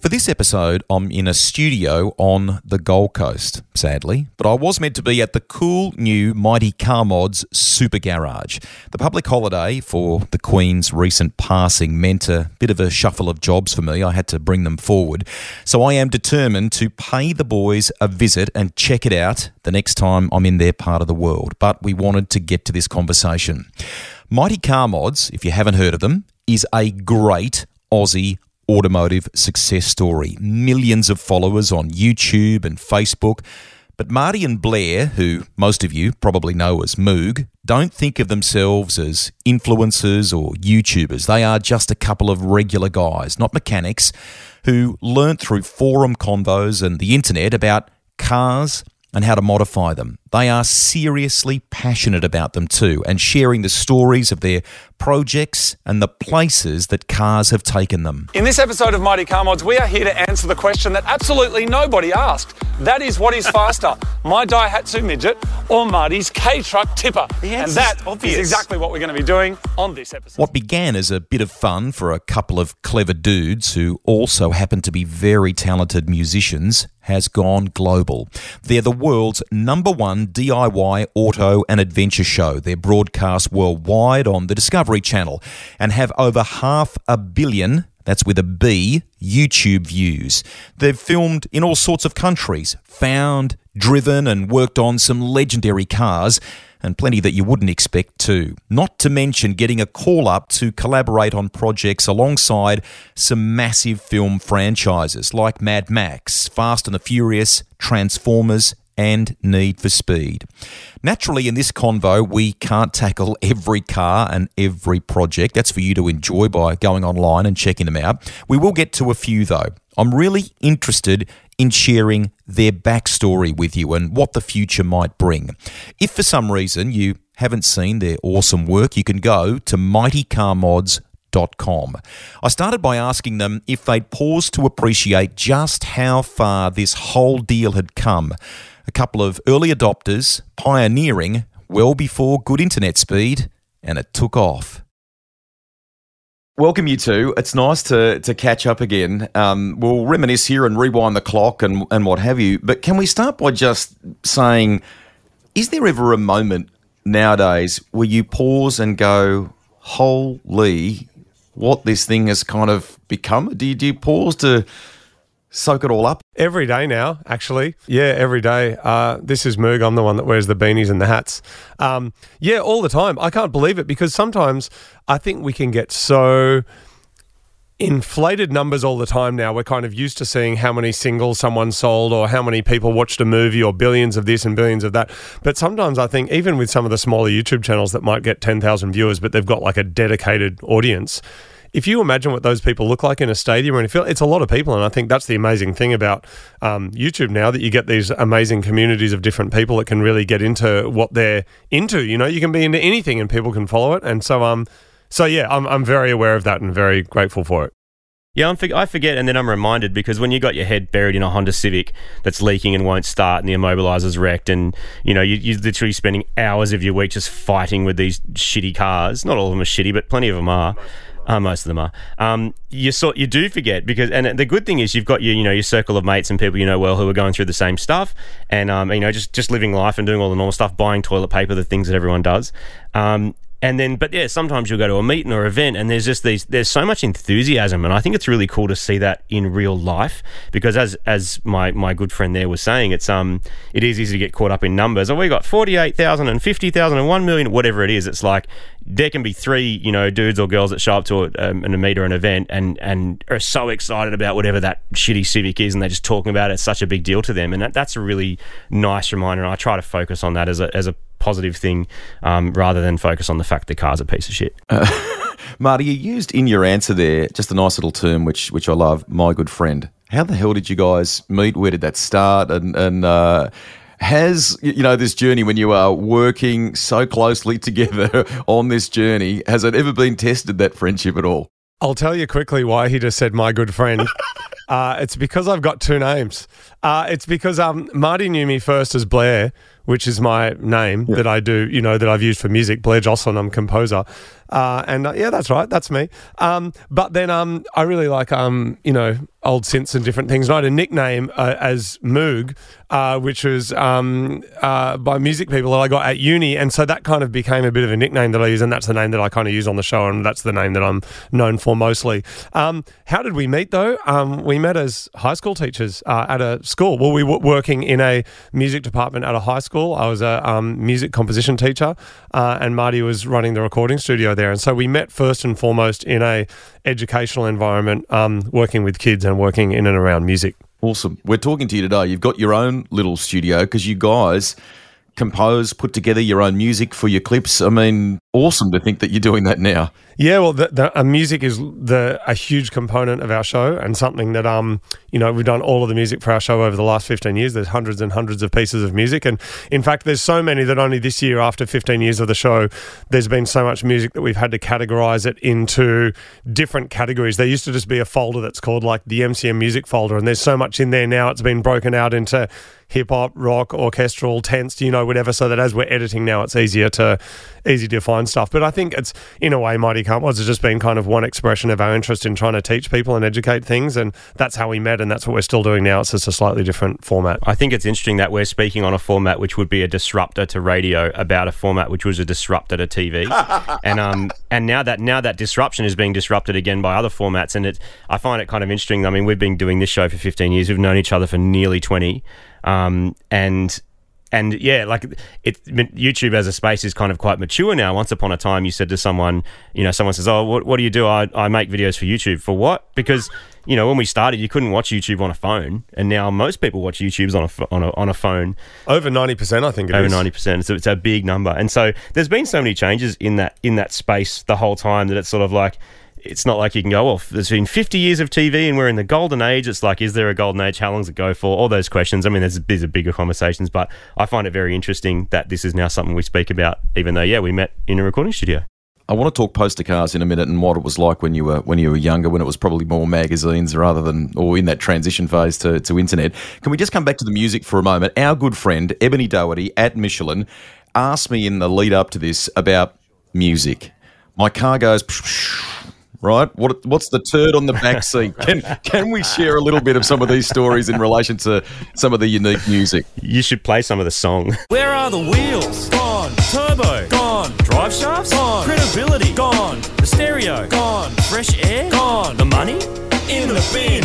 For this episode, I'm in a studio on the Gold Coast, sadly, but I was meant to be at the cool new Mighty Car Mods Super Garage. The public holiday for the Queen's recent passing meant a bit of a shuffle of jobs for me. I had to bring them forward. So I am determined to pay the boys a visit and check it out the next time I'm in their part of the world. But we wanted to get to this conversation. Mighty Car Mods, if you haven't heard of them, is a great Aussie automotive success story. Millions of followers on YouTube and Facebook. But Marty and Blair, who most of you probably know as Moog, don't think of themselves as influencers or YouTubers. They are just a couple of regular guys, not mechanics, who learnt through forum convos and the internet about cars and how to modify them. They are seriously passionate about them too and sharing the stories of their projects and the places that cars have taken them. In this episode of Mighty Car Mods, we are here to answer the question that absolutely nobody asked. That is, what is faster, my Daihatsu Midget or Marty's K-Truck Tipper? and that is exactly what we're going to be doing on this episode. What began as a bit of fun for a couple of clever dudes who also happen to be very talented musicians has gone global. They're the world's number one DIY auto and adventure show. They're broadcast worldwide on the Discovery Channel and have over half a billion that's with a B, YouTube views. They've filmed in all sorts of countries, found, driven, and worked on some legendary cars, and plenty that you wouldn't expect too. Not to mention getting a call up to collaborate on projects alongside some massive film franchises like Mad Max, Fast and the Furious, Transformers, and Need for Speed. Naturally, in this convo, we can't tackle every car and every project. That's for you to enjoy by going online and checking them out. We will get to a few, though. I'm really interested in sharing their backstory with you and what the future might bring. If for some reason you haven't seen their awesome work, you can go to mightycarmods.com. I started by asking them if they'd pause to appreciate just how far this whole deal had come a couple of early adopters pioneering well before good internet speed, and it took off. Welcome, you two. It's nice to, to catch up again. Um, we'll reminisce here and rewind the clock and, and what have you. But can we start by just saying, is there ever a moment nowadays where you pause and go, holy, what this thing has kind of become? Do you, do you pause to soak it all up? Every day now, actually. Yeah, every day. Uh, this is Moog. I'm the one that wears the beanies and the hats. Um, yeah, all the time. I can't believe it because sometimes I think we can get so inflated numbers all the time now. We're kind of used to seeing how many singles someone sold or how many people watched a movie or billions of this and billions of that. But sometimes I think, even with some of the smaller YouTube channels that might get 10,000 viewers, but they've got like a dedicated audience, if you imagine what those people look like in a stadium or in a field, it's a lot of people. And I think that's the amazing thing about um, YouTube now that you get these amazing communities of different people that can really get into what they're into. You know, you can be into anything and people can follow it. And so, um, so yeah, I'm, I'm very aware of that and very grateful for it. Yeah, I'm, I forget, and then I'm reminded because when you got your head buried in a Honda Civic that's leaking and won't start, and the immobilizer's wrecked, and you know you, are literally spending hours of your week just fighting with these shitty cars. Not all of them are shitty, but plenty of them are. Uh, most of them are. Um, you sort you do forget because, and the good thing is you've got your you know your circle of mates and people you know well who are going through the same stuff, and um, you know just just living life and doing all the normal stuff, buying toilet paper, the things that everyone does. Um, and then but yeah sometimes you'll go to a meeting or event and there's just these there's so much enthusiasm and i think it's really cool to see that in real life because as as my my good friend there was saying it's um it is easy to get caught up in numbers. Oh we got 48,000 and 50,000 and 1 million whatever it is it's like there can be three you know dudes or girls that show up to a, um, an, a meet or an event and and are so excited about whatever that shitty civic is and they're just talking about it. It's such a big deal to them and that, that's a really nice reminder and i try to focus on that as a as a positive thing um, rather than focus on the fact the car's a piece of shit. Uh, Marty, you used in your answer there just a nice little term which which I love, my good friend. How the hell did you guys meet? Where did that start? And and uh, Has you know this journey when you are working so closely together on this journey? Has it ever been tested that friendship at all? I'll tell you quickly why he just said my good friend. uh, it's because I've got two names. Uh, it's because um, Marty knew me first as Blair, which is my name yeah. that I do, you know, that I've used for music. Blair Joscelyne, I'm composer. Uh, and uh, yeah, that's right, that's me. Um, but then um, I really like, um, you know, old synths and different things. And I had a nickname uh, as Moog, uh, which was um, uh, by music people that I got at uni. And so that kind of became a bit of a nickname that I use. And that's the name that I kind of use on the show. And that's the name that I'm known for mostly. Um, how did we meet though? Um, we met as high school teachers uh, at a school. Well, we were working in a music department at a high school. I was a music composition teacher, and Marty was running the recording studio there. And so we met first and foremost in a educational environment, um, working with kids and working in and around music. Awesome. We're talking to you today. You've got your own little studio because you guys compose, put together your own music for your clips. I mean, awesome to think that you're doing that now. Yeah, well, the, the uh, music is the a huge component of our show, and something that um you know we've done all of the music for our show over the last fifteen years. There's hundreds and hundreds of pieces of music, and in fact, there's so many that only this year, after fifteen years of the show, there's been so much music that we've had to categorize it into different categories. There used to just be a folder that's called like the MCM music folder, and there's so much in there now. It's been broken out into hip hop, rock, orchestral, tense, you know, whatever, so that as we're editing now, it's easier to easy to find stuff. But I think it's in a way, Mighty Car Mods has just been kind of one expression of our interest in trying to teach people and educate things, and that's how we met, and that's what we're still doing now. It's just a slightly different format. I think it's interesting that we're speaking on a format which would be a disruptor to radio about a format which was a disruptor to TV, and um and now that now that disruption is being disrupted again by other formats, and it I find it kind of interesting. I mean, we've been doing this show for 15 years. We've known each other for nearly 20. Um, and and yeah, like it, YouTube as a space is kind of quite mature now. Once upon a time, you said to someone, you know, someone says, "Oh, what, what do you do?" I, I make videos for YouTube. For what? Because you know, when we started, you couldn't watch YouTube on a phone, and now most people watch YouTube's on a on a, on a phone. Over ninety percent, I think. Over ninety percent. So it's a big number, and so there's been so many changes in that in that space the whole time that it's sort of like it's not like you can go, well, there's been 50 years of TV and we're in the golden age. It's like, is there a golden age? How long does it go for? All those questions. I mean, there's, these are bigger conversations, but I find it very interesting that this is now something we speak about, even though, yeah, we met in a recording studio. I want to talk poster cars in a minute and what it was like when you were when you were younger, when it was probably more magazines rather than or in that transition phase to, to internet. Can we just come back to the music for a moment? Our good friend Ebony Doherty at Michelin asked me in the lead up to this about music. My car goes right? What what's the turd on the back seat? Can can we share a little bit of some of these stories in relation to some of the unique music? You should play some of the song. Where are the wheels? Gone. Turbo. Gone. Drive shafts? Gone. Credibility? Gone. The stereo? Gone. Fresh air? Gone. The money? In the bin.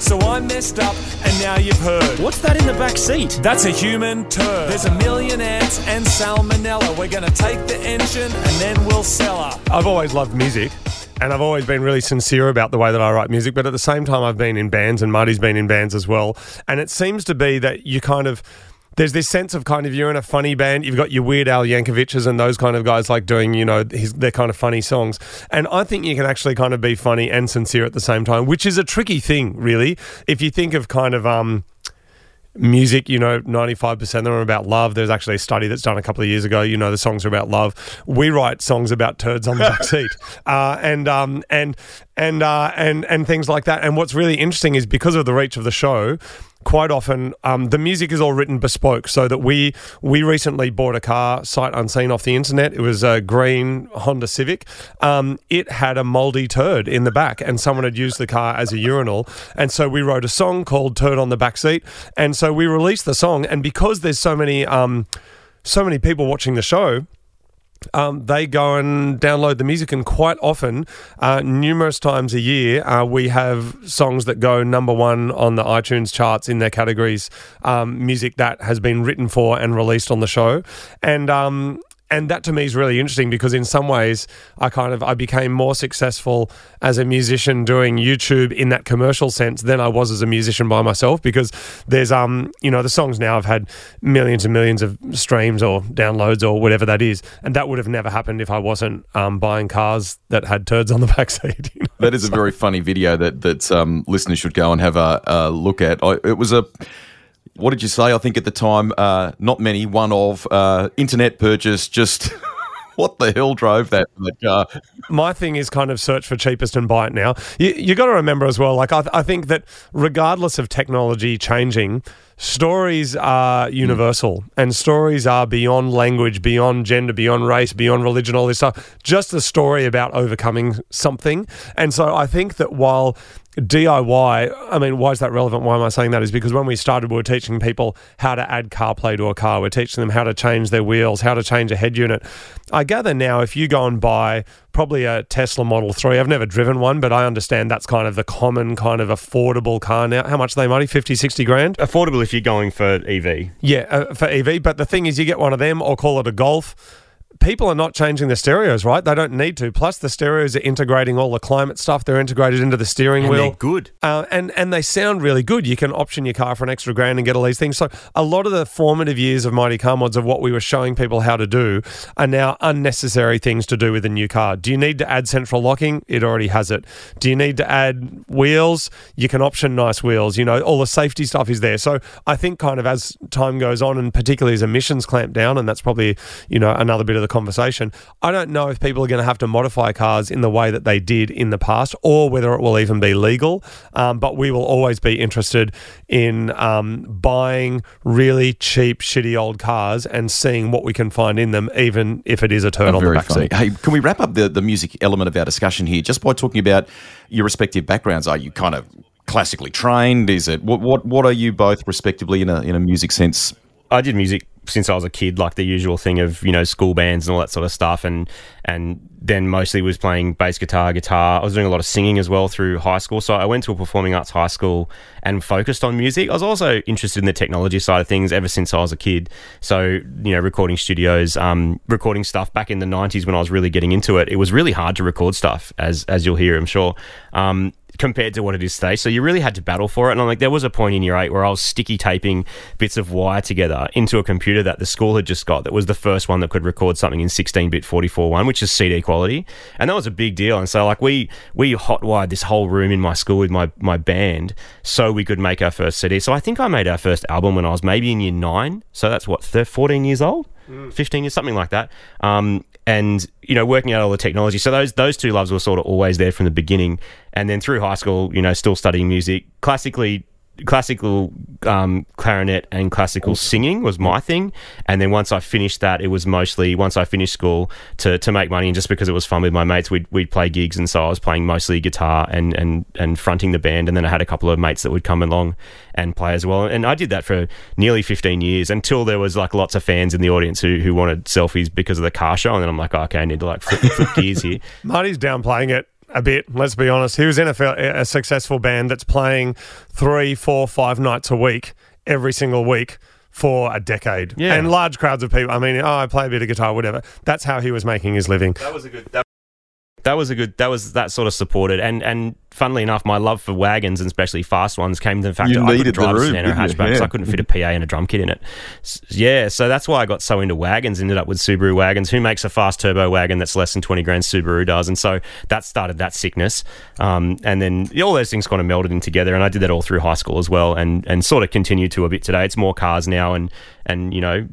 So I messed up, and now you've heard. What's that in the back seat? That's a human turd. There's a million ants and salmonella. We're gonna take the engine and then we'll sell her. I've always loved music and I've always been really sincere about the way that I write music. But at the same time, I've been in bands, and Marty's been in bands as well. And it seems to be that you kind of there's this sense of kind of you're in a funny band. You've got your Weird Al Yankovic's and those kind of guys like doing you know his, their kind of funny songs. And I think you can actually kind of be funny and sincere at the same time, which is a tricky thing, really. If you think of kind of um music, you know, 95% of them are about love. There's actually a study that's done a couple of years ago, you know, the songs are about love. We write songs about turds on the back seat. Uh, and, um, and, and, uh, and, and things like that. And what's really interesting is because of the reach of the show, quite often um, the music is all written bespoke so that we we recently bought a car sight unseen off the internet. It was a green honda civic. Um, it had a moldy turd in the back and someone had used the car as a urinal. And so we wrote a song called turd on the back seat. And so we released the song and because there's so many um, so many people watching the show um, they go and download the music, and quite often, uh, numerous times a year, uh, we have songs that go number one on the iTunes charts in their categories. Um, music that has been written for and released on the show, and um, and that to me is really interesting because in some ways I kind of I became more successful as a musician doing YouTube in that commercial sense than I was as a musician by myself because there's um you know the songs now have had millions and millions of streams or downloads or whatever that is and that would have never happened if I wasn't um, buying cars that had turds on the backseat. You know? That is a very funny video that that um, listeners should go and have a, a look at. I, it was a what did you say? I think at the time, uh, not many, one of uh, internet purchase, just what the hell drove that, that car? my thing is kind of search for cheapest and buy it now. You, you got to remember as well, like I, I think that regardless of technology changing, stories are universal and stories are beyond language, beyond gender, beyond race, beyond religion, all this stuff. Just a story about overcoming something. And so I think that while DIY, I mean, why is that relevant? Why am I saying that? Is because when we started, we were teaching people how to add CarPlay to a car. We're teaching them how to change their wheels, how to change a head unit. I gather now if you go and buy probably a Tesla Model 3, I've never driven one, but I understand that's kind of the common kind of affordable car now. How much are they money? 50, 60 grand? Affordable if you're going for EV. Yeah, uh, for EV. But the thing is, you get one of them or call it a Golf people are not changing the stereos, right? They don't need to. Plus, the stereos are integrating all the climate stuff. They're integrated into the steering And wheel. good. Uh, and and they sound really good. You can option your car for an extra grand and get all these things. So a lot of the formative years of Mighty Car Mods of what we were showing people how to do are now unnecessary things to do with a new car. Do you need to add central locking? It already has it. Do you need to add wheels? You can option nice wheels. You know all the safety stuff is there. So I think kind of as time goes on, and particularly as emissions clamp down, and that's probably you know another bit of the conversation. I don't know if people are going to have to modify cars in the way that they did in the past, or whether it will even be legal. Um, but we will always be interested in um, buying really cheap, shitty old cars and seeing what we can find in them, even if it is a turn on the Very back Hey, can we wrap up the, the music element of our discussion here just by talking about your respective backgrounds? Are you kind of classically trained? Is it what what, what are you both respectively in a in a music sense? I did music since I was a kid, like the usual thing of you know school bands and all that sort of stuff, and and then mostly was playing bass guitar, guitar. I was doing a lot of singing as well through high school. So I went to a performing arts high school and focused on music. I was also interested in the technology side of things ever since I was a kid. So you know, recording studios, um, recording stuff back in the '90s when I was really getting into it. It was really hard to record stuff, as as you'll hear, I'm sure. Um, compared to what it is today. So you really had to battle for it. And I'm like, there was a point in year eight where I was sticky taping bits of wire together into a computer that the school had just got that was the first one that could record something in 16 bit 441, which is CD quality. And that was a big deal. And so like we, we hotwired this whole room in my school with my, my band so we could make our first CD. So I think I made our first album when I was maybe in year nine. So that's what, 13, 14 years old? 15 years, something like that. Um, and you know, working out all the technology. So those those two loves were sort of always there from the beginning. And then through high school, you know, still studying music, classically. Classical um, clarinet and classical singing was my thing, and then once I finished that, it was mostly once I finished school to, to make money, and just because it was fun with my mates, we'd, we'd play gigs, and so I was playing mostly guitar and, and and fronting the band, and then I had a couple of mates that would come along and play as well, and I did that for nearly fifteen years until there was like lots of fans in the audience who, who wanted selfies because of the car show, and then I'm like, okay, I need to like flip, flip gears here. Marty's downplaying it a bit. Let's be honest. He was in a, a successful band that's playing three, four, five nights a week every single week for a decade. Yeah. And large crowds of people. I mean, oh, I play a bit of guitar, whatever. That's how he was making his living. That was a good. That, that was a good. That was that sort of supported, and and funnily enough, my love for wagons and especially fast ones came to the fact You that I needed couldn't drive the a room, Santa hatchback because Yeah. I couldn't fit a PA and a drum kit in it. S- Yeah, so that's why I got so into wagons. Ended up with Subaru wagons. Who makes a fast turbo wagon that's less than twenty grand? Subaru does, and so that started that sickness. Um, and then all those things kind of melded in together, and I did that all through high school as well, and and sort of continued to a bit today. It's more cars now, and and you know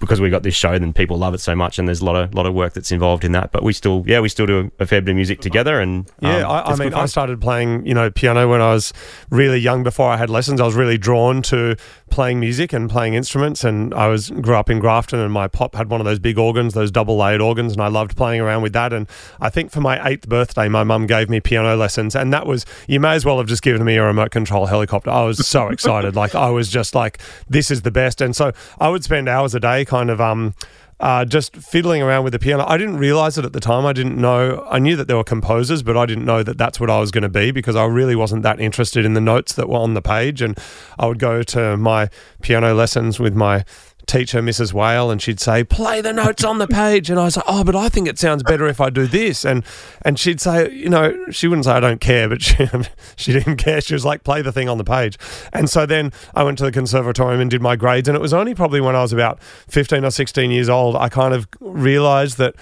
because we got this show, then people love it so much, and there's a lot of lot of work that's involved in that. But we still, yeah, we still do a fair bit of music together, and Yeah, um, I, I mean. I started playing, you know, piano when I was really young. Before I had lessons, I was really drawn to playing music and playing instruments. And I was grew up in Grafton, and my pop had one of those big organs, those double layered organs, and I loved playing around with that. And I think for my eighth birthday, my mum gave me piano lessons, and that was you may as well have just given me a remote control helicopter. I was so excited, like I was just like, this is the best. And so I would spend hours a day, kind of. um uh, just fiddling around with the piano. I didn't realize it at the time. I didn't know. I knew that there were composers, but I didn't know that that's what I was going to be because I really wasn't that interested in the notes that were on the page. And I would go to my piano lessons with my teacher, Mrs. Whale, and she'd say, "Play the notes on the page." And I was like, "Oh, but I think it sounds better if I do this." And and she'd say, you know, she wouldn't say I don't care, but she she didn't care. She was like, "Play the thing on the page." And so then I went to the conservatorium and did my grades, and it was only probably when I was about fifteen or sixteen years old I kind of realized that.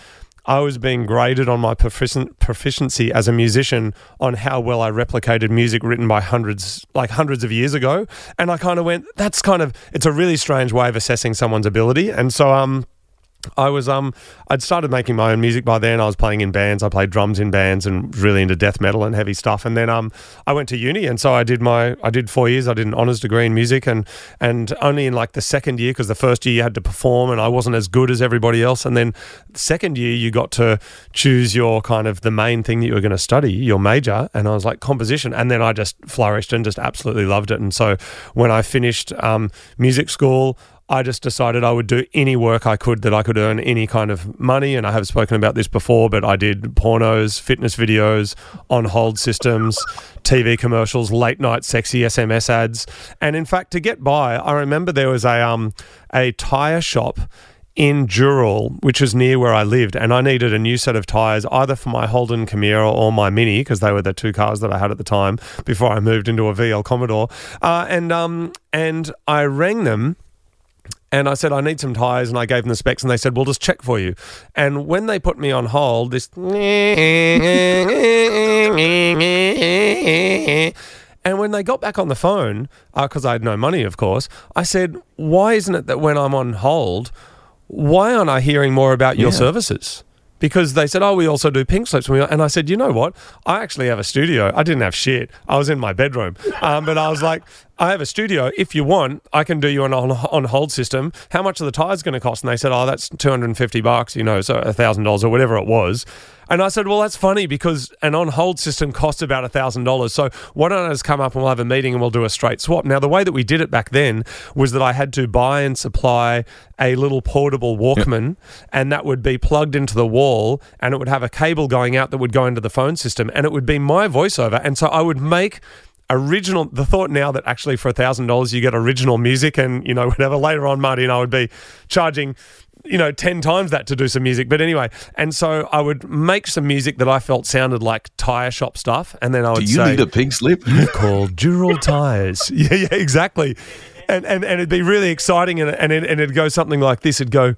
I was being graded on my proficiency as a musician on how well I replicated music written by hundreds, like hundreds of years ago. And I kind of went, that's kind of, it's a really strange way of assessing someone's ability. And so, um, I was um I'd started making my own music by then. I was playing in bands. I played drums in bands and really into death metal and heavy stuff. And then um I went to uni and so I did my I did four years. I did an honors degree in music and and only in like the second year because the first year you had to perform and I wasn't as good as everybody else. And then second year you got to choose your kind of the main thing that you were going to study, your major. And I was like composition. And then I just flourished and just absolutely loved it. And so when I finished um, music school. I just decided I would do any work I could that I could earn any kind of money. And I have spoken about this before, but I did pornos, fitness videos, on hold systems, TV commercials, late night sexy SMS ads. And in fact, to get by, I remember there was a um, a tire shop in Dural, which was near where I lived, and I needed a new set of tyres either for my Holden Camira or my Mini because they were the two cars that I had at the time before I moved into a VL Commodore. Uh, and um, and I rang them and I said, I need some tyres. And I gave them the specs, and they said, We'll just check for you. And when they put me on hold, this. And when they got back on the phone, because uh, I had no money, of course, I said, Why isn't it that when I'm on hold, why aren't I hearing more about your Yeah. services? Because they said, oh, we also do pink slips. And I said, you know what? I actually have a studio. I didn't have shit. I was in my bedroom. Um, but I was like, I have a studio. If you want, I can do you an on, on hold system. How much are the tires going to cost? And they said, oh, that's 250 bucks, you know, so a $1,000 or whatever it was. And I said, well, that's funny because an on hold system costs about $1,000. So why don't I just come up and we'll have a meeting and we'll do a straight swap? Now, the way that we did it back then was that I had to buy and supply a little portable Walkman and that would be plugged into the wall and it would have a cable going out that would go into the phone system and it would be my voiceover. And so I would make original the thought now that actually for a thousand dollars you get original music and you know whatever later on Marty and I would be charging you know 10 times that to do some music. But anyway and so I would make some music that I felt sounded like tire shop stuff and then I would say Do you say need a pink slip? called Dural tires. Yeah yeah exactly. And and, and it'd be really exciting and, and, it, and it'd go something like this. It'd go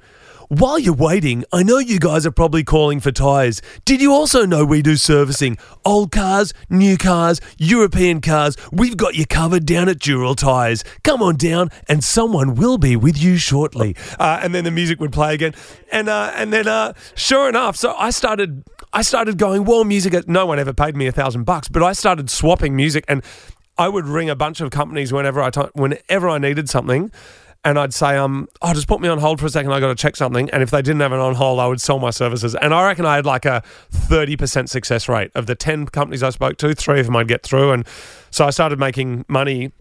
while you're waiting, I know you guys are probably calling for tyres. Did you also know we do servicing? Old cars, new cars, European cars, we've got you covered down at Dural Tyres. Come on down and someone will be with you shortly. Uh, and then the music would play again. And uh, and then uh, sure enough, so I started I started going, well, music, no one ever paid me a thousand bucks, but I started swapping music and I would ring a bunch of companies whenever I t- whenever I needed something, and I'd say, um, oh, just put me on hold for a second. I got to check something. And if they didn't have it on hold, I would sell my services. And I reckon I had like a thirty percent success rate of the ten companies I spoke to. Three of them I'd get through, and so I started making money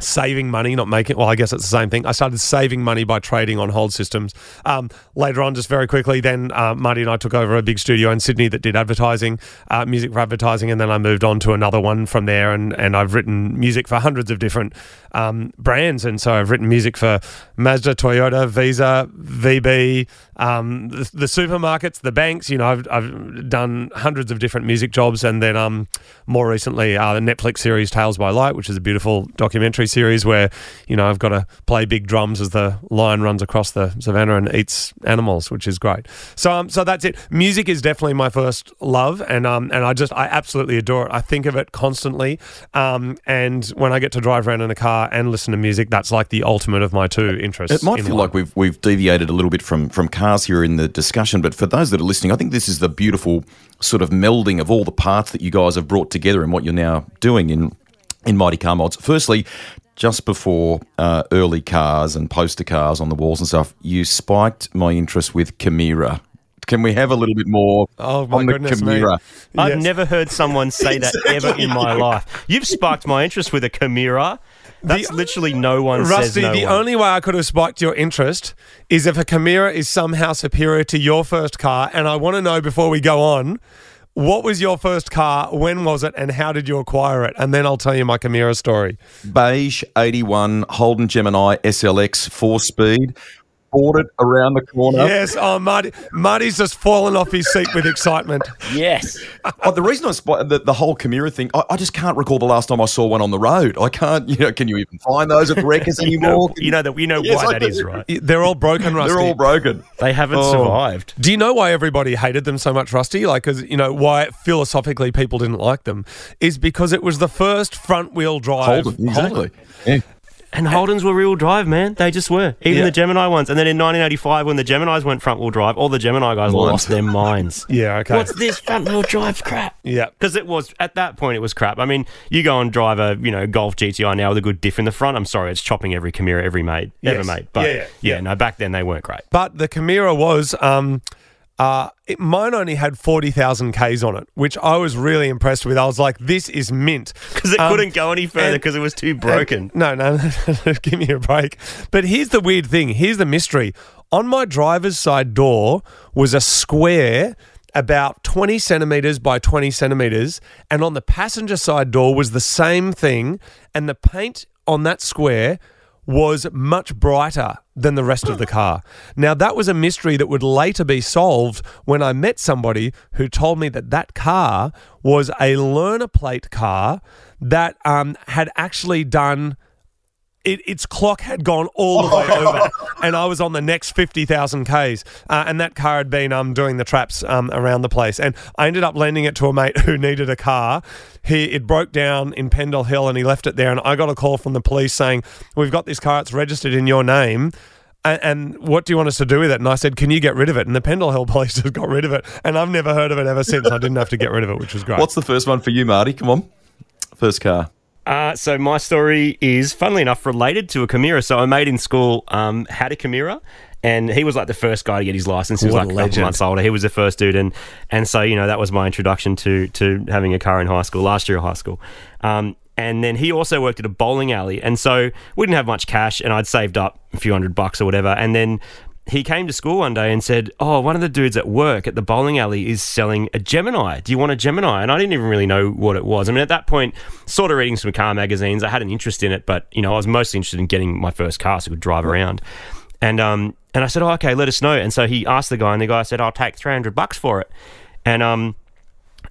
saving money, not making. Well, I guess it's the same thing. I started saving money by trading on hold systems. Um, later on, just very quickly, then uh, Marty and I took over a big studio in Sydney that did advertising, uh, music for advertising, and then I moved on to another one from there. And and I've written music for hundreds of different um, brands, and so I've written music for Mazda, Toyota, Visa, VB, um, the, the supermarkets, the banks. You know, I've, I've done hundreds of different music jobs, and then um, more recently, uh, the Netflix series Tales by Light, which is a beautiful documentary series where you know I've got to play big drums as the lion runs across the savannah and eats animals, which is great. So um, so that's it. Music is definitely my first love, and um, and I just I absolutely adore it. I think of it constantly, um, and when I get to drive around in a car and listen to music, that's like the ultimate of my two interests. It might feel life. like we've we've deviated a little bit from from cars here in the discussion, but for those that are listening, I think this is the beautiful sort of melding of all the parts that you guys have brought together and what you're now doing in in Mighty Car Mods. Firstly, just before uh, early cars and poster cars on the walls and stuff, you spiked my interest with Camira. Can we have a little bit more Oh, my on the goodness me. Camira? I've never heard someone say that ever in my life. You've sparked my interest with a Camira. That's The- literally no one Rusty, says no the one. only way I could have spiked your interest is if a Camira is somehow superior to your first car. And I want to know before we go on, what was your first car? When was it? And how did you acquire it? And then I'll tell you my Camira story. Beige 81 Holden Gemini SLX four speed. Boarded around the corner. Yes, oh, Marty, Marty's just fallen off his seat with excitement. Yes. Oh, the reason I spot the, the whole Camira thing, I, I just can't recall the last time I saw one on the road. I can't, you know, can you even find those at the wreckers You know, anymore? you know that you know Yes, why I that is, right? They're all broken, Rusty. They're all broken. They haven't Oh. survived. Do you know why everybody hated them so much, Rusty? Like, because you know why philosophically people didn't like them is because it was the first front wheel drive. Holden, exactly. Yeah. And Holdens were rear drive, man. They just were. Even Yeah. the Gemini ones. And then in 1985, when the Geminis went front wheel drive, all the Gemini guys lost their minds. Yeah, okay. What's this front wheel drive crap? Yeah. Because it was at that point it was crap. I mean, you go and drive a you know Golf GTI now with a good diff in the front. I'm sorry, it's chopping every Camira every made, ever Yes. made. But Yeah, yeah, yeah, yeah. no, back then they weren't great. But the Camira was, um, uh, it, mine only had 40,000 Ks on it, which I was really impressed with. I was like, this is mint. Because it Um, couldn't go any further because it was too broken. No, no, no, give me a break. But here's the weird thing. Here's the mystery. On my driver's side door was a square about 20 centimeters by 20 centimeters. And on the passenger side door was the same thing. And the paint on that square was much brighter than the rest of the car. Now, that was a mystery that would later be solved when I met somebody who told me that that car was a learner plate car that um, had actually done it, its clock had gone all the way over, and I was on the next fifty thousand k's, uh, and that car had been um, doing the traps um, around the place, and I ended up lending it to a mate who needed a car. He it broke down in Pendle Hill, and he left it there, and I got a call from the police saying, "We've got this car; it's registered in your name." And, and what do you want us to do with it? And I said, Can you get rid of it? And the Pendle Hill police just got rid of it. And I've never heard of it ever since. I didn't have to get rid of it, which was great. What's the first one for you, Marty? Come on. First car. Uh, so my story is, funnily enough, related to a Camira. So a mate in school um, had a Camira, and he was like the first guy to get his license. He was What like a a couple legend. months older. He was the first dude, and and so you know that was my introduction to to having a car in high school, last year of high school. Um, and then he also worked at a bowling alley, and so we didn't have much cash, and I'd saved up a few hundred bucks or whatever, and then. He came to school one day and said, "Oh, one of the dudes at work at the bowling alley is selling a Gemini. Do you want a Gemini?" And I didn't even really know what it was. I mean, at that point, sort of reading some car magazines, I had an interest in it, but you know, I was mostly interested in getting my first car so I could drive around. And um, and I said, "Oh, okay, let us know." And so he asked the guy, and the guy said, "I'll take three hundred bucks for it." And um,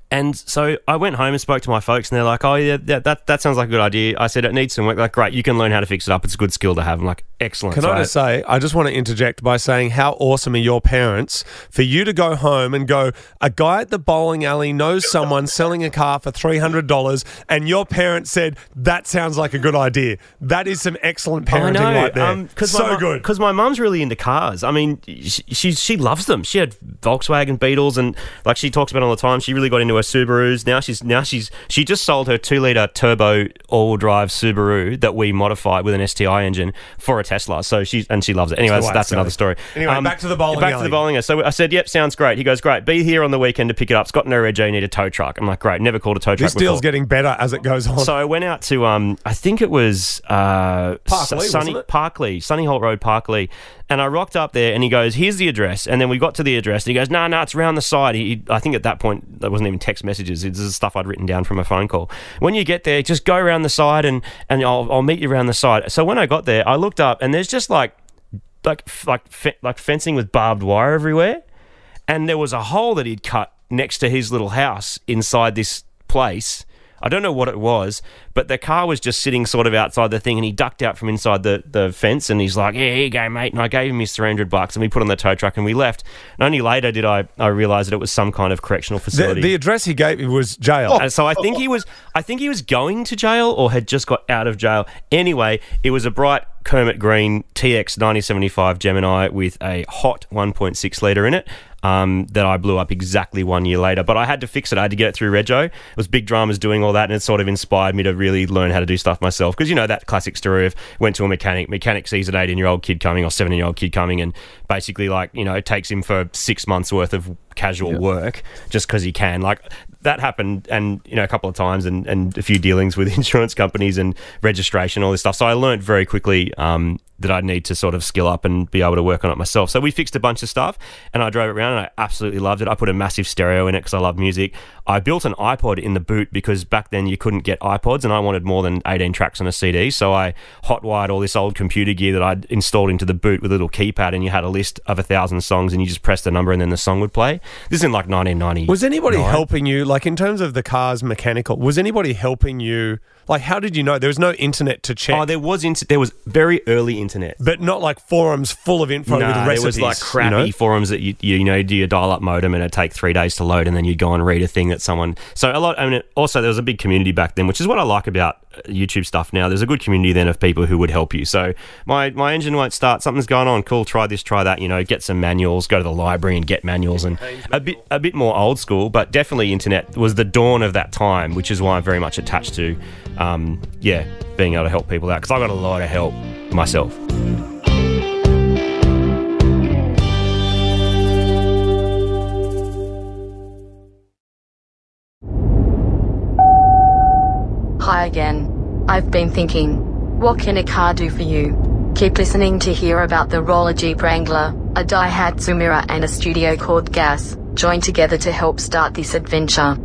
and so I went home and spoke to my folks, and they're like, "Oh yeah, that that, that sounds like a good idea." I said, "It needs some work." Like, great, you can learn how to fix it up. It's a good skill to have. I'm like, excellent. Can So I just say, I just want to interject by saying how awesome are your parents for you to go home and go, a guy at the bowling alley knows someone selling a car for $300, and your parents said, that sounds like a good idea. That is some excellent parenting right there. Um, so good. Because my mum's really into cars. I mean, she, she she loves them. She had Volkswagen Beetles, and like she talks about all the time. She really got into her Subarus. Now she's now she's she just sold her two liter turbo all drive Subaru that we modified with an STI engine for a Tesla. So she's and she loves it. Anyway, that's, that's another story. Um, Anyway, back to the bowling Back to alley. the bowling. So I said, "Yep, sounds great." He goes, "Great, be here on the weekend to pick it up." Got no rego. Need a tow truck. I'm like, "Great, never called a tow truck This deal's before." getting better as it goes on. So I went out to um I think it was uh Parklea, Su- Sunny? Parklea, Sunny Holt Road Parklea. And I rocked up there and he goes, Here's the address. And then we got to the address and he goes, No, no, it's around the side. He, I think at that point there wasn't even text messages. This is stuff I'd written down from a phone call. When you get there, just go around the side and, and I'll, I'll meet you around the side. So when I got there, I looked up and there's just like like like like fencing with barbed wire everywhere and there was a hole that he'd cut next to his little house inside this place. I don't know what it was, but the car was just sitting sort of outside the thing, and he ducked out from inside the, the fence, and he's like, "Yeah, here you go, mate." And I gave him his three hundred bucks, and we put on the tow truck, and we left. And only later did I I realise that it was some kind of correctional facility. the address he gave me was jail. And so I think he was I think he was going to jail or had just got out of jail. Anyway, it was a bright Kermit Green TX 9075 Gemini with a hot 1.6 litre in it. Um, that I blew up exactly one year later, but I had to fix it. I had to get it through Rego. It was big dramas doing all that, and it sort of inspired me to really learn how to do stuff myself. Because you know that classic story of went to a mechanic, mechanic sees an 18 year old kid coming or 17 year old kid coming, and basically like you know it takes him for six months worth of casual work just because he can. Like that happened, and you know a couple of times, and, and a few dealings with insurance companies and registration, all this stuff. So I learned very quickly um, that I need to sort of skill up and be able to work on it myself. So we fixed a bunch of stuff and I drove it around and I absolutely loved it. I put a massive stereo in it because I love music. I built an iPod in the boot because back then you couldn't get iPods and I wanted more than 18 tracks on a CD. So I hotwired all this old computer gear that I'd installed into the boot with a little keypad and you had a list of a thousand songs and you just pressed the number and then the song would play. This is in like 1990. Was anybody helping you, like in terms of the car's mechanical? Was anybody helping you? Like, how did you know there was no internet to check? Oh, there was inter- there was very early internet. but not like forums full of info with Nah, recipes. there was like crappy you know? forums that you, you you know do your dial up modem and it'd take three days to load and then you'd go and read a thing that someone so a lot I mean also there was a big community back then which is what I like about uh, YouTube stuff now there's a good community then of people who would help you so my my engine won't start something's going on cool try this try that you know get some manuals go to the library and get manuals and a bit a bit more old school but definitely internet was the dawn of that time which is why I'm very much attached to um, yeah being able to help people out because I got a lot of help myself. Hi again. I've been thinking, what can a car do for you? Keep listening to hear about the roller Jeep Wrangler, a Daihatsu Mira and a studio called Gas, joined together to help start this adventure.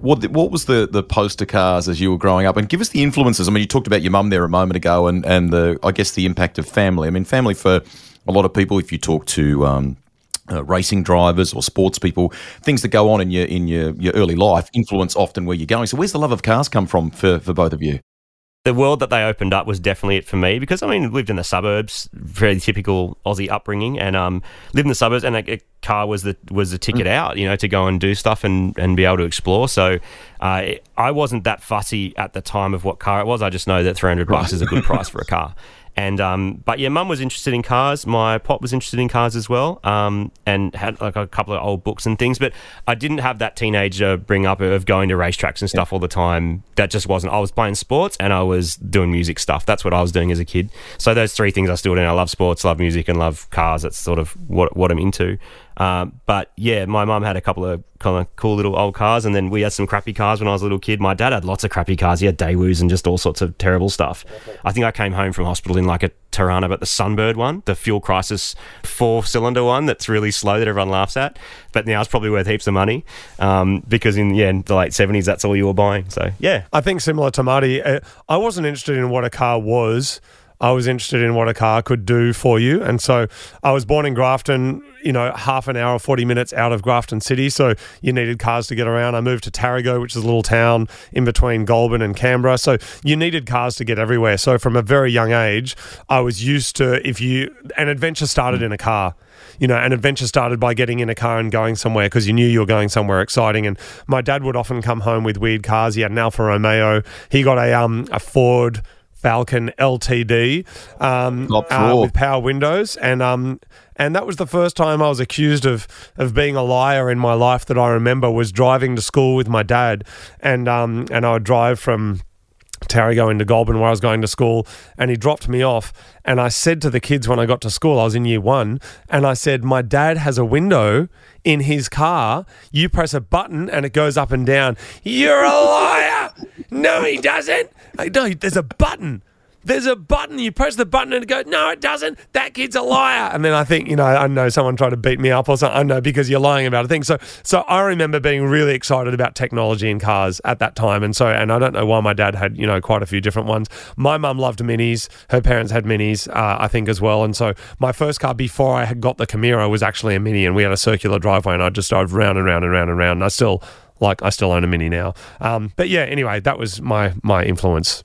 What what was the, the poster cars as you were growing up? And give us the influences. I mean, you talked about your mum there a moment ago, and and the I guess the impact of family. I mean, family for a lot of people. If you talk to um, uh, racing drivers or sports people, things that go on in your in your, your early life influence often where you're going. So, where's the love of cars come from for, for both of you? The world that they opened up was definitely it for me because I mean lived in the suburbs, very typical Aussie upbringing, and um, lived in the suburbs, and a, a car was the was the ticket out, you know, to go and do stuff and, and be able to explore. So uh, I wasn't that fussy at the time of what car it was. I just know that three hundred bucks is a good price for a car. And um, but yeah, mum was interested in cars. My pop was interested in cars as well, um, and had like a couple of old books and things. But I didn't have that teenager bring up of going to racetracks and stuff all the time. That just wasn't. I was playing sports and I was doing music stuff. That's what I was doing as a kid. So those three things I still do. I love sports, love music, and love cars. That's sort of what what I'm into. Um, but yeah, my mum had a couple of kind of cool little old cars, and then we had some crappy cars when I was a little kid. My dad had lots of crappy cars. He had Daewoo's and just all sorts of terrible stuff. I think I came home from hospital in like a Torana, but the Sunbird one, the fuel crisis four cylinder one that's really slow that everyone laughs at. But now it's probably worth heaps of money um, because in yeah, in the late 70s, that's all you were buying. So yeah, I think similar to Marty, uh, I wasn't interested in what a car was. I was interested in what a car could do for you. And so I was born in Grafton, you know, half an hour, 40 minutes out of Grafton City. So you needed cars to get around. I moved to Tarago, which is a little town in between Goulburn and Canberra. So you needed cars to get everywhere. So from a very young age, I was used to if you, an adventure started in a car you know, an adventure started by getting in a car and going somewhere because you knew you were going somewhere exciting. And my dad would often come home with weird cars. He had an Alfa Romeo. He got a um a Ford Falcon LTD um, uh, with power windows, and um and that was the first time I was accused of of being a liar in my life that I remember was driving to school with my dad, and um and I would drive from. Tarago to Goulburn where I was going to school and he dropped me off. And I said to the kids when I got to school I was in year 1 and I said my dad has a window in his car. You press a button and it goes up and down. You're a liar! No he doesn't. No there's a button there's a button. You press the button and it goes, no, it doesn't. That kid's a liar. And then I think, you know, I know someone tried to beat me up or something. I know because you're lying about a thing. So, so I remember being really excited about technology in cars at that time. And so, and I don't know why my dad had, you know, quite a few different ones. My mum loved minis. Her parents had minis, uh, I think, as well. And so my first car before I had got the Camira was actually a mini and we had a circular driveway and I just drove round and round and round and round. And I still, like, I still own a mini now. Um, but yeah, anyway, that was my, my influence.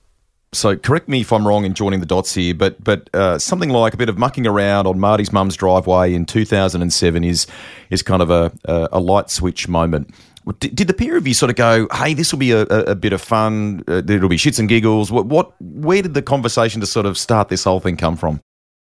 So correct me if I'm wrong in joining the dots here, but but uh, something like a bit of mucking around on Marty's mum's driveway in 2007 is is kind of a a, a light switch moment. Did, did the of you sort of go, "Hey, this will be a, a, a bit of fun. Uh, it'll be shits and giggles"? What what where did the conversation to sort of start this whole thing come from?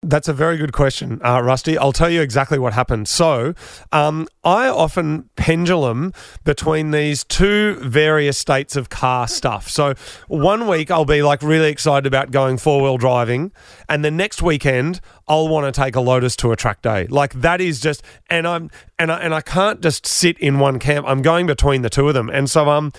That's a very good question, uh, Rusty. I'll tell you exactly what happened. So, um, I often pendulum between these two various states of car stuff. So, one week I'll be like really excited about going four wheel driving, and the next weekend I'll want to take a Lotus to a track day. Like that is just, and I'm and I and I can't just sit in one camp. I'm going between the two of them, and so um.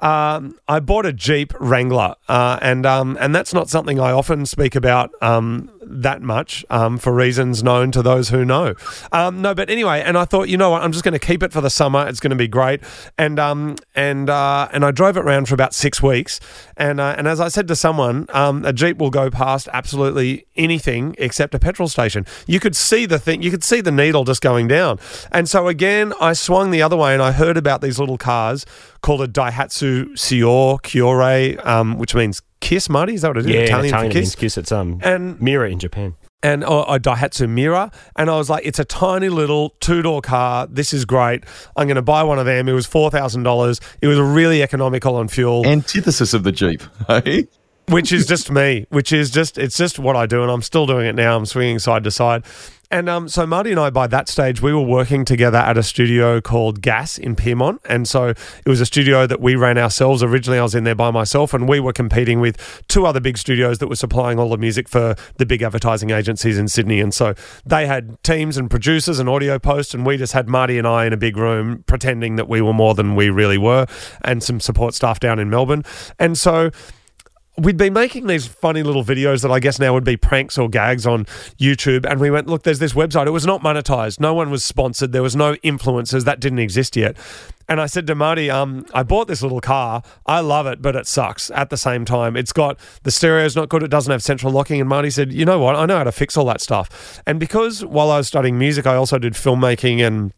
Um, I bought a Jeep Wrangler, uh, and um, and that's not something I often speak about um, that much um, for reasons known to those who know. Um, no, but anyway, and I thought, you know what, I'm just going to keep it for the summer. It's going to be great, and um, and uh, and I drove it around for about six weeks, and uh, and as I said to someone, um, a Jeep will go past absolutely anything except a petrol station. You could see the thing, you could see the needle just going down, and so again, I swung the other way, and I heard about these little cars called a Daihatsu Sior Cuore, um, which means kiss, Marty. Is that what it is? Yeah, Italian, Italian, for means kiss. kiss. It's um, And- Mira in Japan. And oh, a Daihatsu Mira, and I was like, "It's a tiny little two door car. This is great. I'm going to buy one of them." It was four thousand dollars. It was really economical on fuel, Antithesis of the Jeep. Hey? Which is just me. Which is just it's just what I do, and I'm still doing it now. I'm swinging side to side. And um, so Marty and I, by that stage, we were working together at a studio called Gas in Pyrmont. And so it was a studio that we ran ourselves. Originally, I was in there by myself, and we were competing with two other big studios that were supplying all the music for the big advertising agencies in Sydney. And so they had teams and producers and audio posts, and we just had Marty and I in a big room pretending that we were more than we really were, and some support staff down in Melbourne. And so we'd been making these funny little videos that I guess now would be pranks or gags on YouTube. And we went, look, there's this website. It was not monetized. No one was sponsored. There was no influencers. That didn't exist yet. And I said to Marty, um, I bought this little car. I love it, but it sucks at the same time. It's got the stereo's not good. It doesn't have central locking. And Marty said, you know what? I know how to fix all that stuff. And because while I was studying music, I also did filmmaking and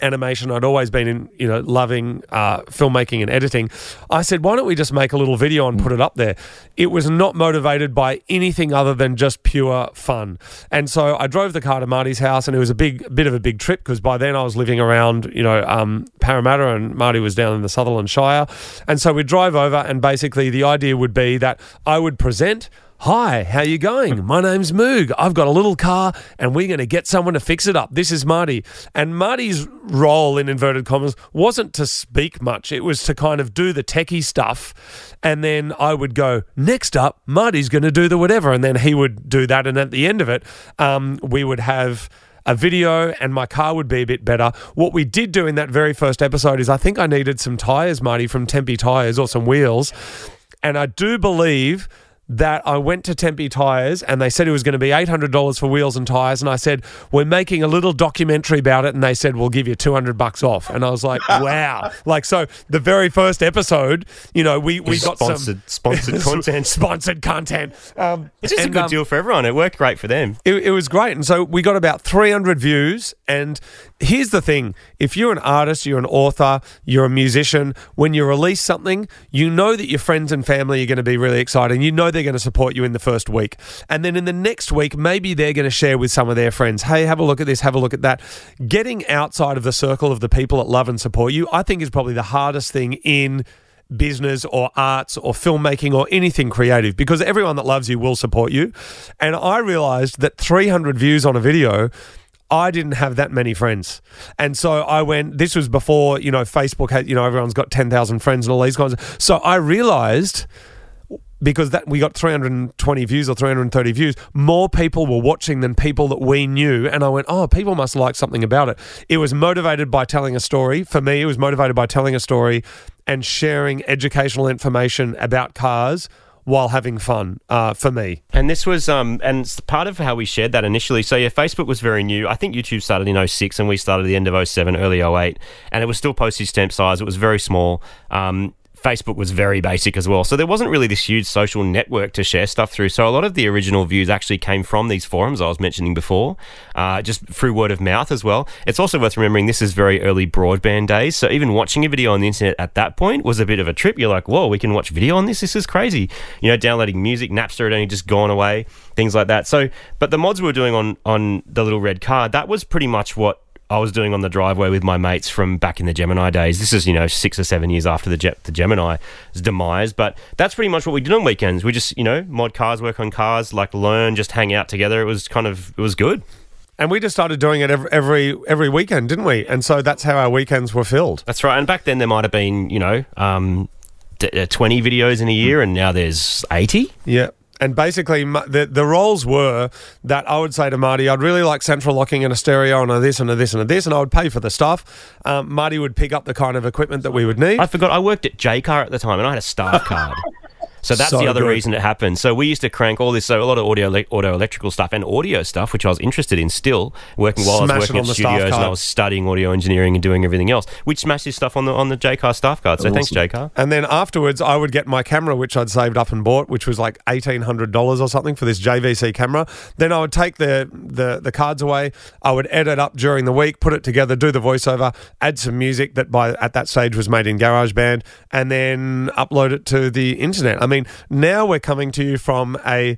animation. I'd always been in, you know, loving uh, filmmaking and editing. I said, why don't we just make a little video and put it up there? It was not motivated by anything other than just pure fun. And so I drove the car to Marty's house, and it was a big, bit of a big trip because by then I was living around, you know, um, Parramatta, and Marty was down in the Sutherland Shire. And so we'd drive over, and basically the idea would be that I would present. Hi, how you going? My name's Moog. I've got a little car and we're going to get someone to fix it up. This is Marty. And Marty's role in inverted commas wasn't to speak much. It was to kind of do the techie stuff and then I would go, "Next up, Marty's going to do the whatever." And then he would do that and at the end of it, um, we would have a video and my car would be a bit better. What we did do in that very first episode is I think I needed some tires, Marty, from Tempe Tires or some wheels. And I do believe that I went to Tempe Tires and they said it was going to be $800 for wheels and tires. And I said, We're making a little documentary about it. And they said, We'll give you 200 bucks off. And I was like, Wow. like, so the very first episode, you know, we, we got sponsored some sponsored content. sponsored content. Um, It's just and, a good um, deal for everyone. It worked great for them. it, it was great. And so we got about 300 views. And here's the thing if you're an artist, you're an author, you're a musician, when you release something, you know that your friends and family are going to be really excited. And you know they're going to support you in the first week. And then in the next week, maybe they're going to share with some of their friends hey, have a look at this, have a look at that. Getting outside of the circle of the people that love and support you, I think, is probably the hardest thing in business or arts or filmmaking or anything creative because everyone that loves you will support you. And I realized that 300 views on a video. I didn't have that many friends. And so I went, this was before, you know, Facebook had, you know, everyone's got 10,000 friends and all these kinds of. So I realized because that we got 320 views or 330 views more people were watching than people that we knew and i went oh people must like something about it it was motivated by telling a story for me it was motivated by telling a story and sharing educational information about cars while having fun uh, for me And this was, um, and it's part of how we shared that initially. So yeah, Facebook was very new. I think YouTube started in 06 and we started at the end of 07, early 08. And it was still postage stamp size. It was very small. Um, Facebook was very basic as well. So there wasn't really this huge social network to share stuff through. So a lot of the original views actually came from these forums I was mentioning before, uh, just through word of mouth as well. It's also worth remembering this is very early broadband days. So even watching a video on the internet at that point was a bit of a trip. You're like, whoa, we can watch video on this? This is crazy. You know, downloading music, Napster had only just gone away, things like that. So, but the mods we were doing on, on the little red card, that was pretty much what I was doing on the driveway with my mates from back in the Gemini days. This is, you know, six or seven years after the, Je- the Gemini's demise. But that's pretty much what we did on weekends. We just, you know, mod cars, work on cars, like learn, just hang out together. It was kind of, it was good. And we just started doing it every, every every weekend, didn't we? And so that's how our weekends were filled. That's right. And back then there might have been, you know, um, d- uh, 20 videos in a year, and now there's 80. Yeah. And basically, the the roles were that I would say to Marty, I'd really like central locking and a stereo and a this and a this and a this, and I would pay for the stuff. Um, Marty would pick up the kind of equipment that we would need. I forgot I worked at Jaycar at the time, and I had a staff card. So that's So the other good. reason it happened. So we used to crank all this, so a lot of audio, audio electrical stuff and audio stuff, which I was interested in still working while I was working at studios and. I was studying audio engineering and doing everything else. Which smashed this stuff on the on the Jaycar staff card. So thanks, Jaycar. And then afterwards, I would get my camera, which I'd saved up and bought, which was like eighteen hundred dollars or something for this JVC camera. Then I would take the, the the cards away. I would edit up during the week, put it together, do the voiceover, add some music that by at that stage was made in GarageBand, and then upload it to the internet. I mean, now we're coming to you from a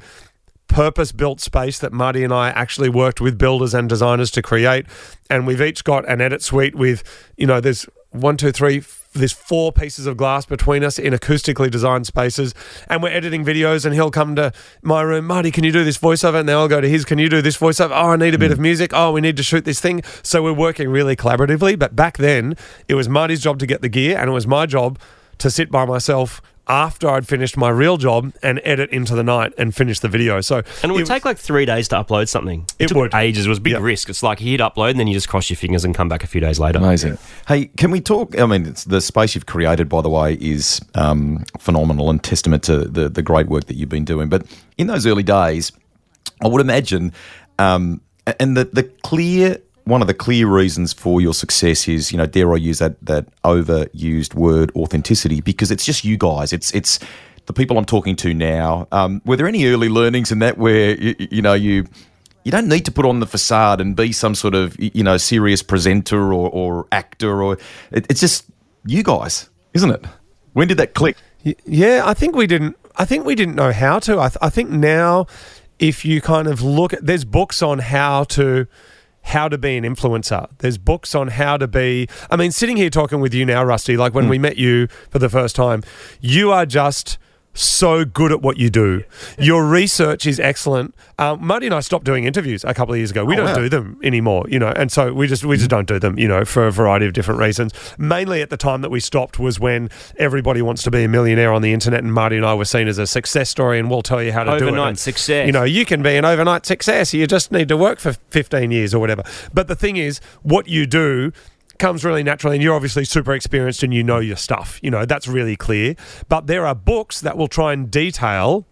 purpose built space that Marty and I actually worked with builders and designers to create. And we've each got an edit suite with, you know, there's one, two, three, there's four pieces of glass between us in acoustically designed spaces. And we're editing videos, and he'll come to my room, Marty, can you do this voiceover? And then I'll go to his, can you do this voiceover? Oh, I need a bit of music. Oh, we need to shoot this thing. So we're working really collaboratively. But back then, it was Marty's job to get the gear, and it was my job to sit by myself after I'd finished my real job and edit into the night and finish the video. So And it would it- take like three days to upload something. It took would. ages. It was a big Yeah. risk. It's like you hit upload and then you just cross your fingers and come back a few days later. Amazing. Hey, can we talk? I mean, it's, the space you've created, by the way, is um, phenomenal and testament to the, the great work that you've been doing. But in those early days, I would imagine, um, and the, the clear one of the clear reasons for your success is, you know, dare I use that that overused word authenticity because it's just you guys. It's it's the people I'm talking to now. Um, were there any early learnings in that where you, you know you you don't need to put on the facade and be some sort of you know serious presenter or, or actor or it, it's just you guys, isn't it? When did that click? Yeah, I think we didn't. I think we didn't know how to. I, th- I think now, if you kind of look at, there's books on how to how to be an influencer. There's books on how to be. I mean, sitting here talking with you now, Rusty. Like when hmm. we met you for the first time, you are just so good at what you do. Your research is excellent. Um, Marty and I stopped doing interviews a couple of years ago. We Oh, don't wow. do them anymore, you know, and so we just we just don't do them, you know, for a variety of different reasons. Mainly at the time that we stopped was when everybody wants to be a millionaire on the internet, and Marty and I were seen as a success story, and we'll tell you how to do it. Overnight success. You know, you can be an overnight success. You just need to work for 15 years or whatever. But the thing is, what you do comes really naturally and you're obviously super experienced and you know your stuff you know that's really clear but there are books that will try and detail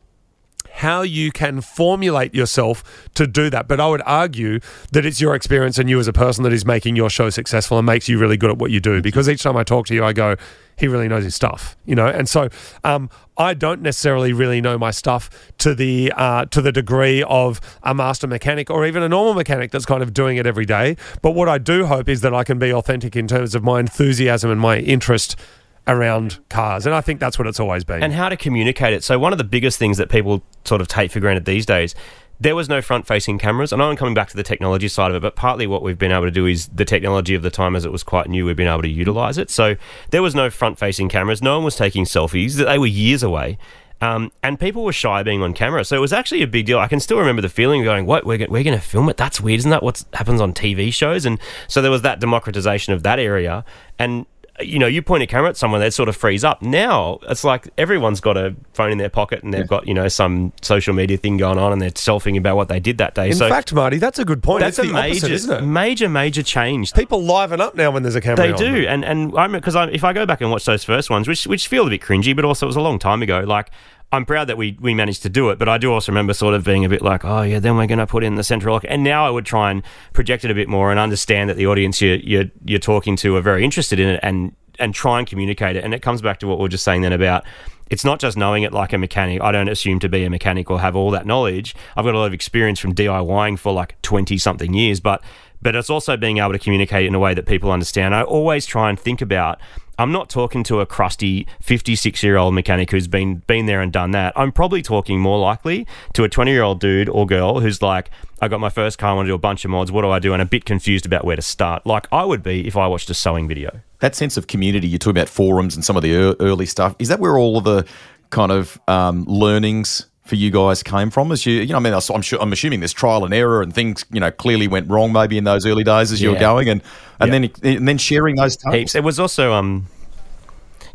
how you can formulate yourself to do that. But I would argue that it's your experience and you as a person that is making your show successful and makes you really good at what you do. Because each time I talk to you, I go, he really knows his stuff, you know. And so um, I don't necessarily really know my stuff to the uh, to the degree of a master mechanic or even a normal mechanic that's kind of doing it every day. But what I do hope is that I can be authentic in terms of my enthusiasm and my interest around cars. And I think that's what it's always been. and how to communicate it. So one of the biggest things that people sort of take for granted these days, there was no front-facing cameras. I know I'm coming back to the technology side of it, but partly what we've been able to do is the technology of the time, as it was quite new, we've been able to utilize it. So there was no front-facing cameras. No one was taking selfies. They were years away. Um, and people were shy being on camera, so it was actually a big deal. I can still remember the feeling of going, "What? We're, we're going to film it? That's weird, isn't that? What happens on TV shows?" And so there was that democratization of that area, and you know, you point a camera at someone, they sort of freeze up. Now it's like everyone's got a phone in their pocket and they've got you know some social media thing going on, and they're selfing about what they did that day. in so fact, Marty, that's a good point. that's it's a the opposite, major, isn't it? major, major change. People liven up now when there's a camera. They on do, and and I because if I go back and watch those first ones, which which feel a bit cringy, but also it was a long time ago. Like I'm proud that we we managed to do it, but I do also remember sort of being a bit like, oh yeah, then we're going to put in the central lock. And now I would try and project it a bit more and understand that the audience you're you're, you're talking to are very interested in it and and try and communicate it. And it comes back to what we are just saying then about it's not just knowing it like a mechanic. I don't assume to be a mechanic or have all that knowledge. I've got a lot of experience from DIYing for like 20 something years, but but it's also being able to communicate in a way that people understand. I always try and think about I'm not talking to a crusty 56 year old mechanic who's been been there and done that. I'm probably talking more likely to a 20 year old dude or girl who's like, I got my first car, I want to do a bunch of mods. What do I do? And a bit confused about where to start, like I would be if I watched a sewing video. That sense of community, you talk about forums and some of the ear- early stuff. Is that where all of the kind of um, learnings for you guys came from? As you, you know, I mean, I'm sure, I'm assuming there's trial and error and things, you know, clearly went wrong maybe in those early days as you were going, and and then and then sharing those tapes. Heaps. It was also um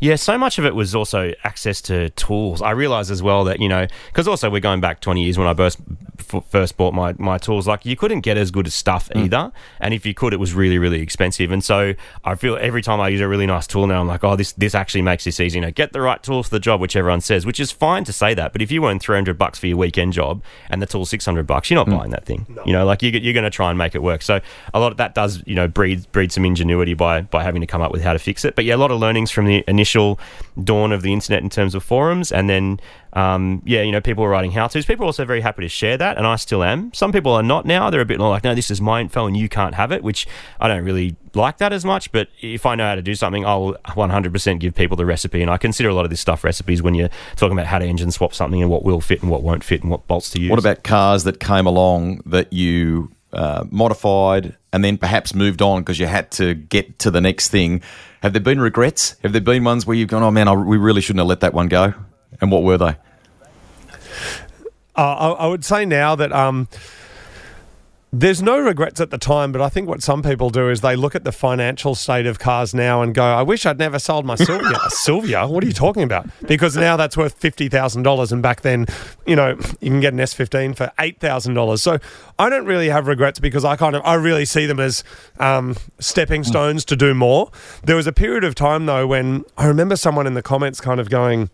yeah, so much of it was also access to tools. I realized as well that, you know, because also we're going back 20 years when I first, f- first bought my, my tools, like you couldn't get as good as stuff mm. either. And if you could, it was really, really expensive. And so I feel every time I use a really nice tool now, I'm like, oh, this, this actually makes this easy. You know, get the right tools for the job, which everyone says, which is fine to say that. But if you earn 300 bucks for your weekend job and the tool's 600 bucks, you're not mm. buying that thing. You know, like you, you're going to try and make it work. So a lot of that does, you know, breed, breed some ingenuity by, by having to come up with how to fix it. But yeah, a lot of learnings from the initial dawn of the internet in terms of forums. And then, um, yeah, you know, people were writing how to's. People are also very happy to share that. And I still am. Some people are not now. They're a bit more like, no, this is my info and you can't have it, which I don't really like that as much. But if I know how to do something, I'll 100% give people the recipe. And I consider a lot of this stuff recipes when you're talking about how to engine swap something and what will fit and what won't fit and what bolts to use. What about cars that came along that you uh, modified and then perhaps moved on because you had to get to the next thing? Have there been regrets? Have there been ones where you've gone, oh man, I, we really shouldn't have let that one go? And what were they? Uh, I, I would say now that um, there's no regrets at the time, but I think what some people do is they look at the financial state of cars now and go, I wish I'd never sold my Silvia. Silvia? What are you talking about? Because now that's worth $50,000 and back then, you know, you can get an S15 for $8,000. So I don't really have regrets because I kind of, I really see them as um, stepping stones to do more. There was a period of time though when I remember someone in the comments kind of going,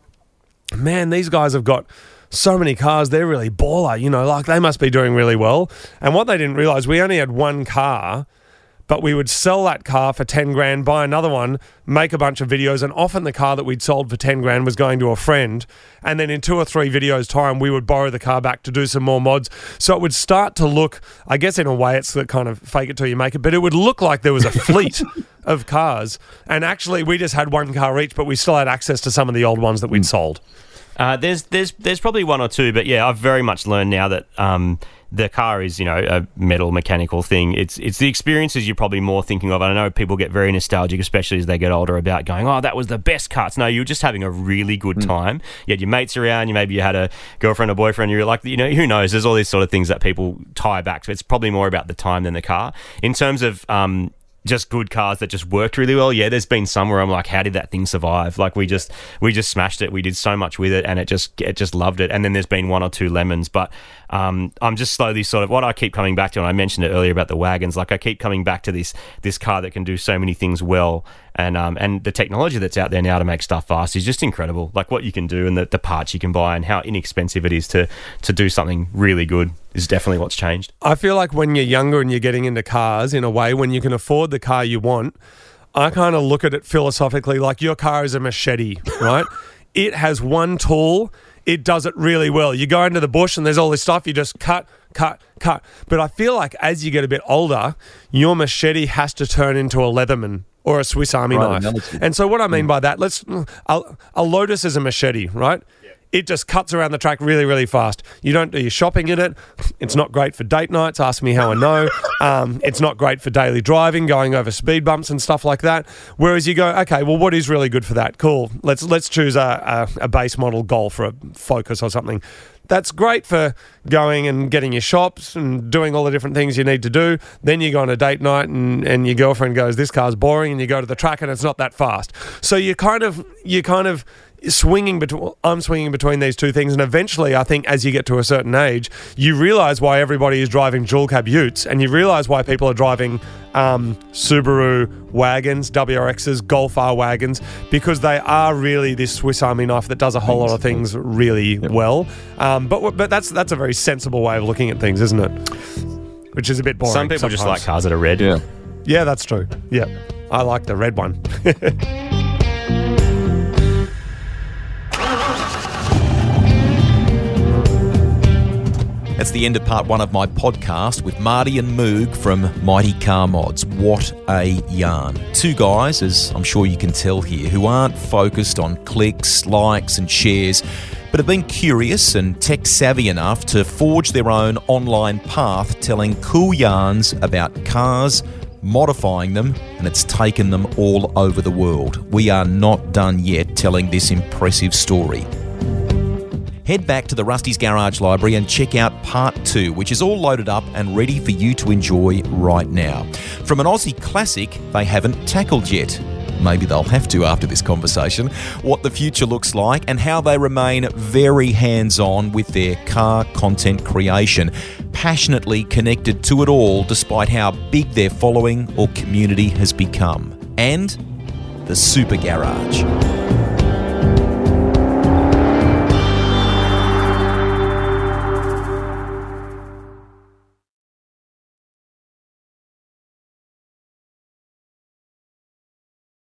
man, these guys have got so many cars. They're really baller, you know, like they must be doing really well. And what they didn't realize, we only had one car, but we would sell that car for 10 grand, buy another one, make a bunch of videos. And often the car that we'd sold for 10 grand was going to a friend. And then in two or three videos' time, we would borrow the car back to do some more mods. So it would start to look, I guess, in a way, it's the kind of fake it till you make it, but it would look like there was a fleet. Of cars, and actually, we just had one car each, but we still had access to some of the old ones that we'd sold. Uh, there's there's there's probably one or two, but yeah, I've very much learned now that um, the car is you know a metal mechanical thing. It's it's the experiences you're probably more thinking of. And I know people get very nostalgic, especially as they get older, about going, oh, that was the best cuts. No, you're just having a really good time. You had your mates around. You maybe you had a girlfriend or boyfriend. You're like, you know, who knows? There's all these sort of things that people tie back to. It's probably more about the time than the car. In terms of um, just good cars that just worked really well. Yeah, there's been some where I'm like, how did that thing survive? Like we just we just smashed it. We did so much with it, and it just it just loved it. And then there's been one or two lemons, but um, I'm just slowly sort of what I keep coming back to. And I mentioned it earlier about the wagons. Like I keep coming back to this this car that can do so many things well, and um, and the technology that's out there now to make stuff fast is just incredible. Like what you can do and the, the parts you can buy and how inexpensive it is to to do something really good is definitely what's changed. I feel like when you're younger and you're getting into cars, in a way, when you can afford the car you want, I kind of look at it philosophically like your car is a machete, right? it has one tool, it does it really well. You go into the bush and there's all this stuff, you just cut, cut, cut. But I feel like as you get a bit older, your machete has to turn into a Leatherman or a Swiss Army Right, knife. And so what I mean mm. by that, let's a, a Lotus is a machete, right? It just cuts around the track really, really fast. You don't do your shopping in it. It's not great for date nights. Ask me how I know. Um, it's not great for daily driving, going over speed bumps and stuff like that. Whereas you go, okay, well, what is really good for that? Cool. Let's let's choose a, a, a base model Golf or a Focus or something. That's great for going and getting your shops and doing all the different things you need to do. Then you go on a date night and, and your girlfriend goes, This car's boring, and you go to the track and it's not that fast. So you kind of you kind of swinging between I'm swinging between these two things and eventually I think as you get to a certain age you realize why everybody is driving dual cab utes and you realize why people are driving um, Subaru wagons WRXs Golf R wagons because they are really this Swiss Army knife that does a whole lot of things really well. Um, but but that's that's a very sensible way of looking at things isn't it? Which is a bit boring Some people just like cars that are red. Yeah. yeah that's true. Yeah. I like the red one That's the end of part one of my podcast with Marty and Moog from Mighty Car Mods. What a yarn. Two guys, as I'm sure you can tell here, who aren't focused on clicks, likes, and shares, but have been curious and tech savvy enough to forge their own online path telling cool yarns about cars modifying them, and it's taken them all over the world. We are not done yet telling this impressive story. Head back to the Rusty's Garage Library and check out part two, which is all loaded up and ready for you to enjoy right now. From an Aussie classic they haven't tackled yet maybe they'll have to after this conversation, what the future looks like and how they remain very hands on with their car content creation, passionately connected to it all despite how big their following or community has become. And the Super Garage.